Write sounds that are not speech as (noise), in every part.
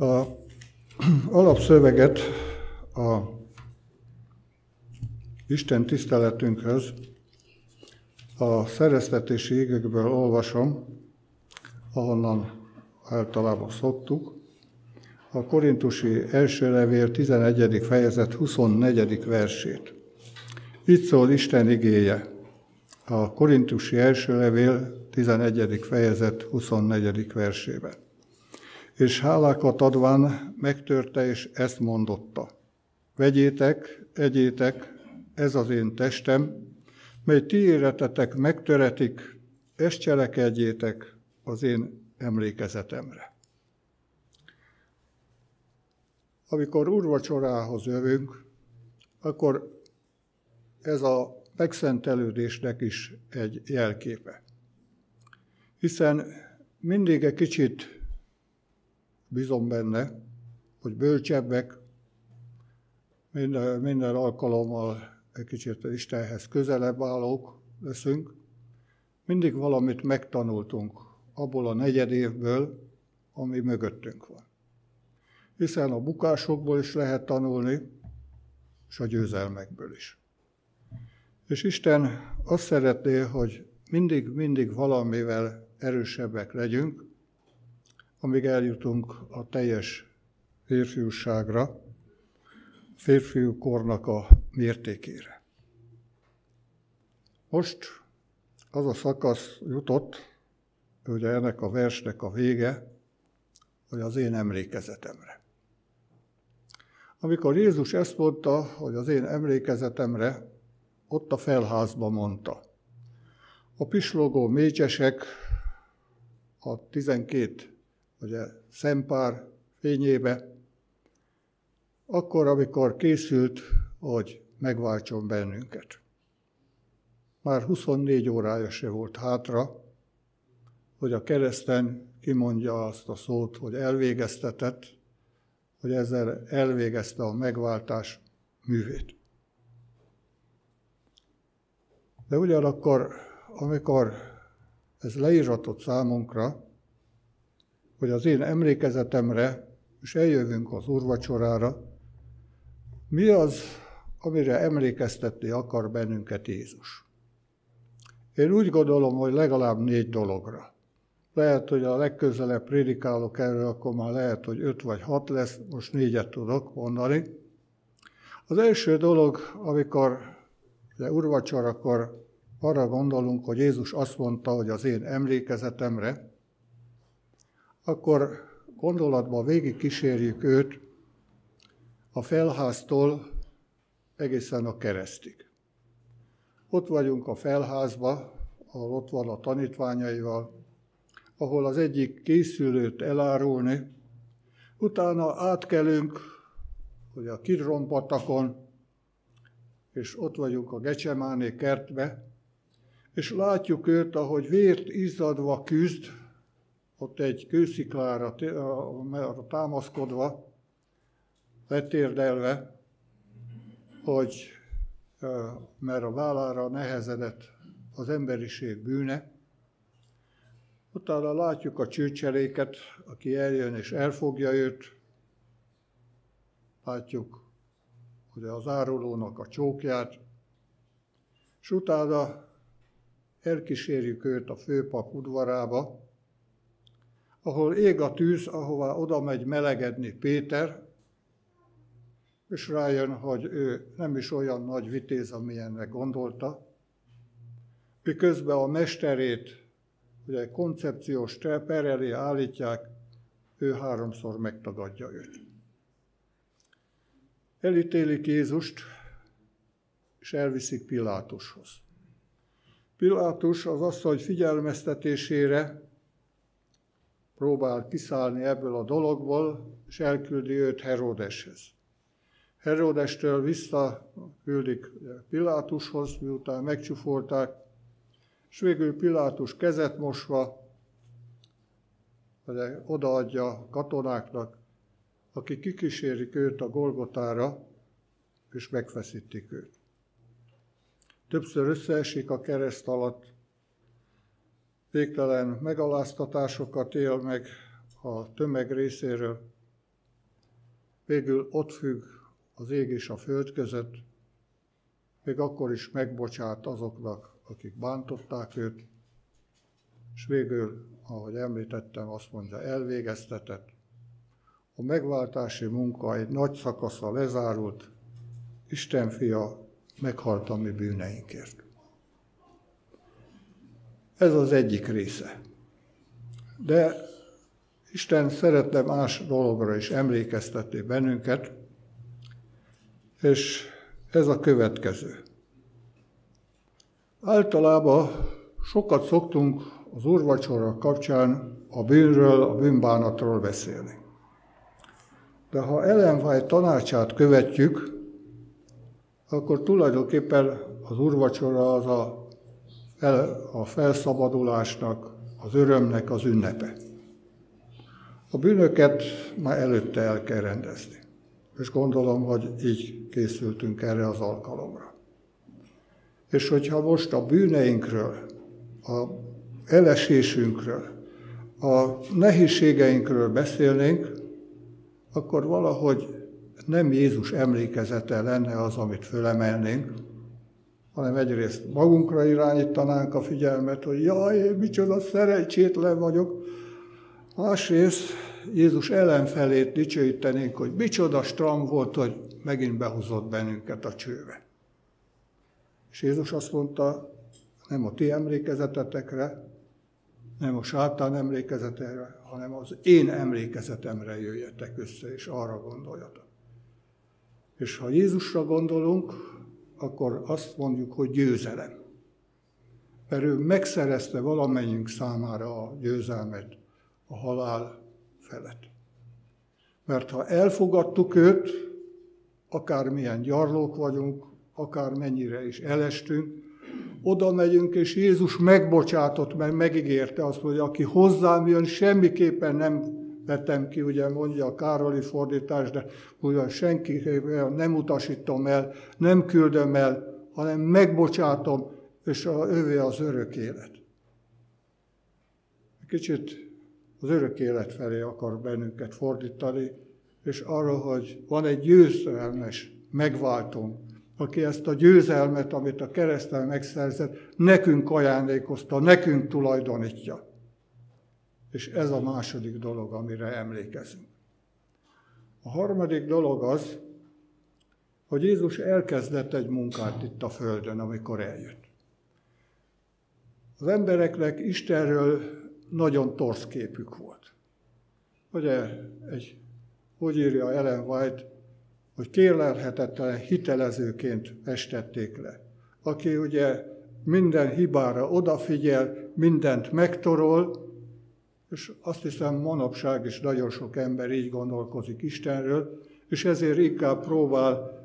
A alapszöveget a Isten tiszteletünkhöz a szereztetési égekből olvasom, ahonnan általában szoktuk. A korintusi első levél 11. fejezet 24. versét. Itt szól Isten igéje. A korintusi első levél 11. fejezet 24. versében. És hálákat adván megtörte, és ezt mondotta. Vegyétek, egyétek, ez az én testem, mely ti életetek megtöretik, ezt cselekedjétek az én emlékezetemre. Amikor úrvacsorához jövünk, akkor ez a megszentelődésnek is egy jelképe. Hiszen mindig egy kicsit bízom benne, hogy bölcsebbek, minden, minden alkalommal egy kicsit Istenhez közelebb állók leszünk, mindig valamit megtanultunk abból a negyed évből, ami mögöttünk van. Hiszen a bukásokból is lehet tanulni, és a győzelmekből is. És Isten azt szeretné, hogy mindig-mindig valamivel erősebbek legyünk, amíg eljutunk a teljes férfiúságra, férfiú kornak a mértékére. Most az a szakasz jutott, ugye ennek a versnek a vége, hogy az én emlékezetemre. Amikor Jézus ezt mondta, hogy az én emlékezetemre, ott a felházba mondta. A pislogó mécsesek a 12 ugye, szempár fényébe, akkor, amikor készült, hogy megváltson bennünket. Már 24 órája se volt hátra, hogy a kereszten kimondja azt a szót, hogy elvégeztetett, hogy ezzel elvégezte a megváltás művét. De ugyanakkor, amikor ez leíratott számunkra, hogy az én emlékezetemre, és eljövünk az úrvacsorára, mi az, amire emlékeztetni akar bennünket Jézus? Én úgy gondolom, hogy legalább négy dologra. Lehet, hogy a legközelebb prédikálok erről, akkor már lehet, hogy öt vagy hat lesz, most négyet tudok mondani. Az első dolog, amikor ugye urvacsorakor arra gondolunk, hogy Jézus azt mondta, hogy az én emlékezetemre, akkor gondolatban végig kísérjük őt a felháztól egészen a keresztig. Ott vagyunk a felházba, ahol ott van a tanítványaival, ahol az egyik készülőt elárulni, utána átkelünk, hogy a Kidronpatakon, és ott vagyunk a Gecsemáné kertbe, és látjuk őt, ahogy vért izzadva küzd, ott egy kősziklára támaszkodva, letérdelve, hogy mert a vállára nehezedett az emberiség bűne. Utána látjuk a csőcseléket, aki eljön és elfogja őt. Látjuk, hogy az árulónak a csókját, és utána elkísérjük őt a főpap udvarába, ahol ég a tűz, ahová oda megy melegedni Péter, és rájön, hogy ő nem is olyan nagy vitéz, amilyenre gondolta, miközben a mesterét, ugye koncepciós per elé állítják, ő háromszor megtagadja őt. Elítélik Jézust, és elviszik Pilátushoz. Pilátus az asszony figyelmeztetésére próbál kiszállni ebből a dologból, és elküldi őt Herodeshez. Herodestől visszaküldik Pilátushoz, miután megcsúfolták, és végül Pilátus kezet mosva odaadja katonáknak, akik kikísérik őt a Golgotára, és megfeszítik őt. Többször összeesik a kereszt alatt, végtelen megaláztatásokat él meg a tömeg részéről, végül ott függ az ég és a föld között, még akkor is megbocsát azoknak, akik bántották őt, és végül, ahogy említettem, azt mondja, elvégeztetett. A megváltási munka egy nagy szakasza lezárult, Isten fia meghalt a mi bűneinkért. Ez az egyik része. De Isten szeretne más dologra is emlékeztetni bennünket, és ez a következő. Általában sokat szoktunk az úrvacsora kapcsán a bűnről, a bűnbánatról beszélni. De ha Ellen tanácsát követjük, akkor tulajdonképpen az úrvacsora az a, a felszabadulásnak, az örömnek az ünnepe. A bűnöket már előtte el kell rendezni. És gondolom, hogy így készültünk erre az alkalomra. És hogyha most a bűneinkről, a elesésünkről, a nehézségeinkről beszélnénk, akkor valahogy nem Jézus emlékezete lenne az, amit fölemelnénk, hanem egyrészt magunkra irányítanánk a figyelmet, hogy jaj, én micsoda szerencsétlen vagyok, másrészt Jézus ellenfelét dicsőítenénk, hogy micsoda stram volt, hogy megint behozott bennünket a csőbe. És Jézus azt mondta, nem a ti emlékezetetekre, nem a sátán emlékezetre, hanem az én emlékezetemre jöjjetek össze, és arra gondoljatok. És ha Jézusra gondolunk, akkor azt mondjuk, hogy győzelem. Mert ő megszerezte valamennyünk számára a győzelmet a halál felett. Mert ha elfogadtuk őt, akármilyen gyarlók vagyunk, akár mennyire is elestünk, oda megyünk, és Jézus megbocsátott, mert megígérte azt, hogy aki hozzám jön, semmiképpen nem vetem ki, ugye mondja a Károli fordítás, de ugye senki nem utasítom el, nem küldöm el, hanem megbocsátom, és a, ővé az örök élet. Kicsit az örök élet felé akar bennünket fordítani, és arra, hogy van egy győzelmes megváltunk, aki ezt a győzelmet, amit a keresztel megszerzett, nekünk ajándékozta, nekünk tulajdonítja. És ez a második dolog, amire emlékezünk. A harmadik dolog az, hogy Jézus elkezdett egy munkát itt a Földön, amikor eljött. Az embereknek Istenről nagyon torsz képük volt. Ugye egy, hogy írja Ellen White, hogy kérlelhetetlen hitelezőként estették le. Aki ugye minden hibára odafigyel, mindent megtorol, és azt hiszem manapság is nagyon sok ember így gondolkozik Istenről, és ezért inkább próbál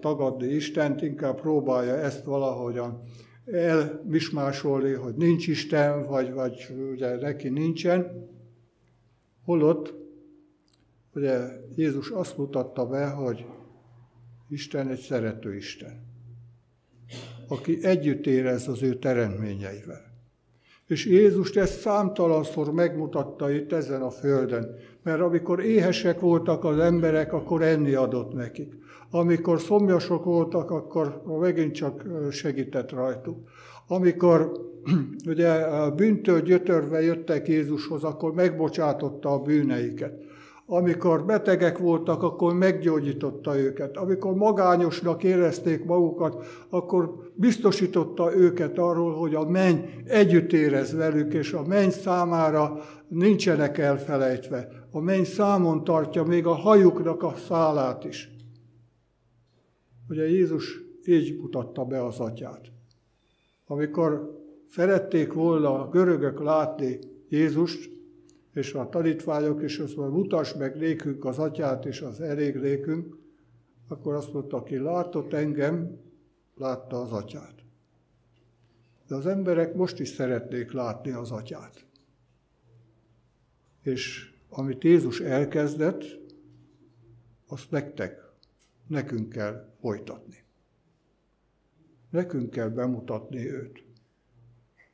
tagadni Istent, inkább próbálja ezt valahogyan elmismásolni, hogy nincs Isten, vagy, vagy ugye neki nincsen. Holott ugye Jézus azt mutatta be, hogy Isten egy szerető Isten, aki együtt érez az ő teremtményeivel. És Jézus ezt számtalanszor megmutatta itt ezen a földön, mert amikor éhesek voltak az emberek, akkor enni adott nekik. Amikor szomjasok voltak, akkor megint csak segített rajtuk. Amikor (clears throat) ugye bűntől gyötörve jöttek Jézushoz, akkor megbocsátotta a bűneiket. Amikor betegek voltak, akkor meggyógyította őket. Amikor magányosnak érezték magukat, akkor biztosította őket arról, hogy a menny együtt érez velük, és a menny számára nincsenek elfelejtve. A menny számon tartja még a hajuknak a szálát is. Ugye Jézus így mutatta be az atyát. Amikor szerették volna a görögök látni Jézust, és a tanítványok is azt mondja, mutasd meg nékünk az atyát és az elég nékünk, akkor azt mondta, aki látott engem, látta az atyát. De az emberek most is szeretnék látni az atyát. És amit Jézus elkezdett, azt nektek, nekünk kell folytatni. Nekünk kell bemutatni őt.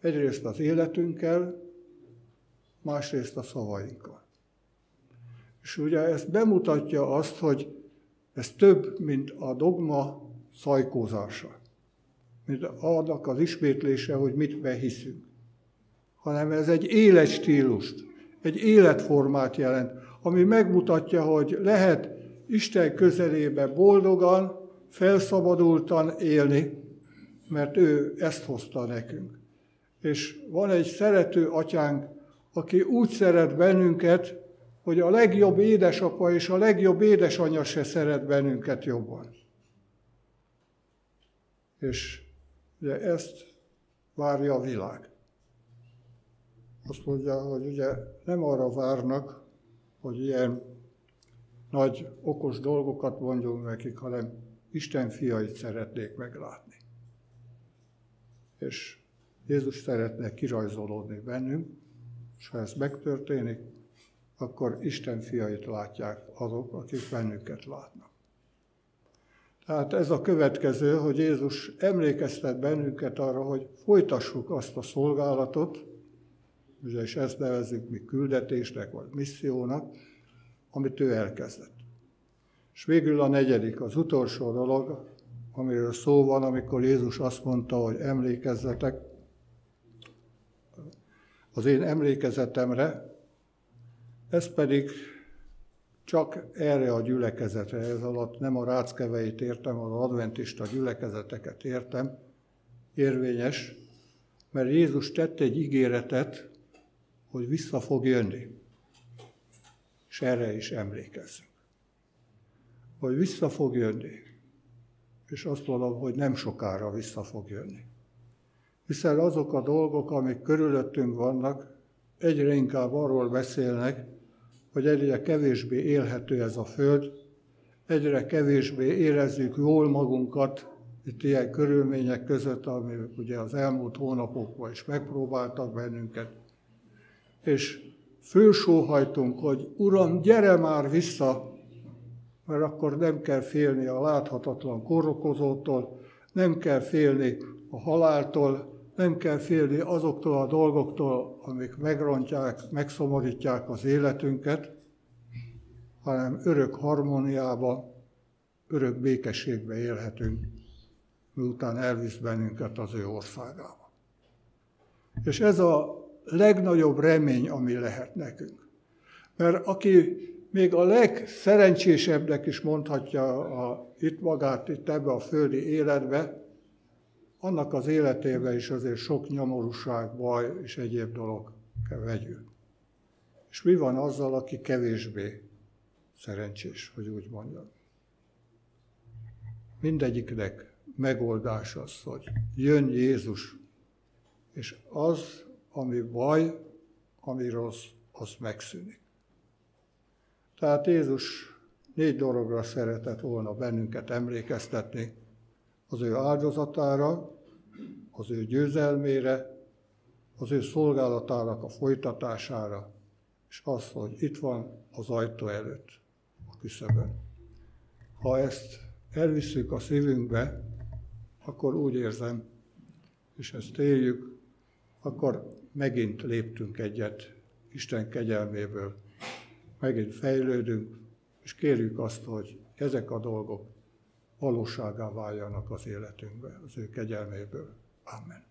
Egyrészt az életünkkel, másrészt a szavainkkal. És ugye ez bemutatja azt, hogy ez több, mint a dogma szajkózása, mint annak az ismétlése, hogy mit behiszünk, hanem ez egy életstílust, egy életformát jelent, ami megmutatja, hogy lehet Isten közelébe boldogan, felszabadultan élni, mert ő ezt hozta nekünk. És van egy szerető atyánk, aki úgy szeret bennünket, hogy a legjobb édesapa és a legjobb édesanyja se szeret bennünket jobban. És ugye ezt várja a világ. Azt mondja, hogy ugye nem arra várnak, hogy ilyen nagy, okos dolgokat mondjunk nekik, hanem Isten fiait szeretnék meglátni. És Jézus szeretne kirajzolódni bennünk, és ha ez megtörténik, akkor Isten fiait látják azok, akik bennünket látnak. Tehát ez a következő, hogy Jézus emlékeztet bennünket arra, hogy folytassuk azt a szolgálatot, ugye és ezt nevezzük mi küldetésnek vagy missziónak, amit ő elkezdett. És végül a negyedik, az utolsó dolog, amiről szó van, amikor Jézus azt mondta, hogy emlékezzetek az én emlékezetemre, ez pedig csak erre a gyülekezetre, ez alatt nem a ráckeveit értem, az adventista gyülekezeteket értem, érvényes, mert Jézus tett egy ígéretet, hogy vissza fog jönni. És erre is emlékezzünk. Hogy vissza fog jönni. És azt mondom, hogy nem sokára vissza fog jönni. Hiszen azok a dolgok, amik körülöttünk vannak, egyre inkább arról beszélnek, hogy egyre kevésbé élhető ez a föld, egyre kevésbé érezzük jól magunkat itt ilyen körülmények között, ami ugye az elmúlt hónapokban is megpróbáltak bennünket. És fősóhajtunk, hogy Uram, gyere már vissza, mert akkor nem kell félni a láthatatlan korokozótól, nem kell félni a haláltól, nem kell félni azoktól a dolgoktól, amik megrontják, megszomorítják az életünket, hanem örök harmóniába, örök békességbe élhetünk, miután elvisz bennünket az ő országába. És ez a legnagyobb remény, ami lehet nekünk. Mert aki még a legszerencsésebbnek is mondhatja a, itt magát, itt ebbe a földi életbe, annak az életében is azért sok nyomorúság, baj és egyéb dolog kell. És mi van azzal, aki kevésbé szerencsés, hogy úgy mondjam? Mindegyiknek megoldás az, hogy jön Jézus, és az, ami baj, ami rossz, az megszűnik. Tehát Jézus négy dologra szeretett volna bennünket emlékeztetni, az ő áldozatára, az ő győzelmére, az ő szolgálatának a folytatására, és az, hogy itt van az ajtó előtt, a küszöbön. Ha ezt elviszük a szívünkbe, akkor úgy érzem, és ezt éljük, akkor megint léptünk egyet Isten kegyelméből, megint fejlődünk, és kérjük azt, hogy ezek a dolgok valóságá váljanak az életünkbe, az ő kegyelméből. Amen.